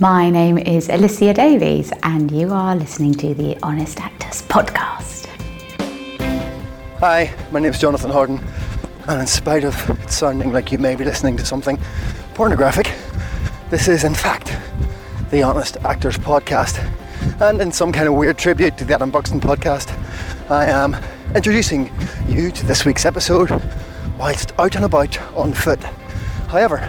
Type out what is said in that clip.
My name is Alicia Davies, and you are listening to the Honest Actors podcast. Hi, my name is Jonathan Harden, and in spite of it sounding like you may be listening to something pornographic, this is in fact the Honest Actors podcast. And in some kind of weird tribute to the Adam Buxton podcast, I am introducing you to this week's episode whilst out and about on foot. However,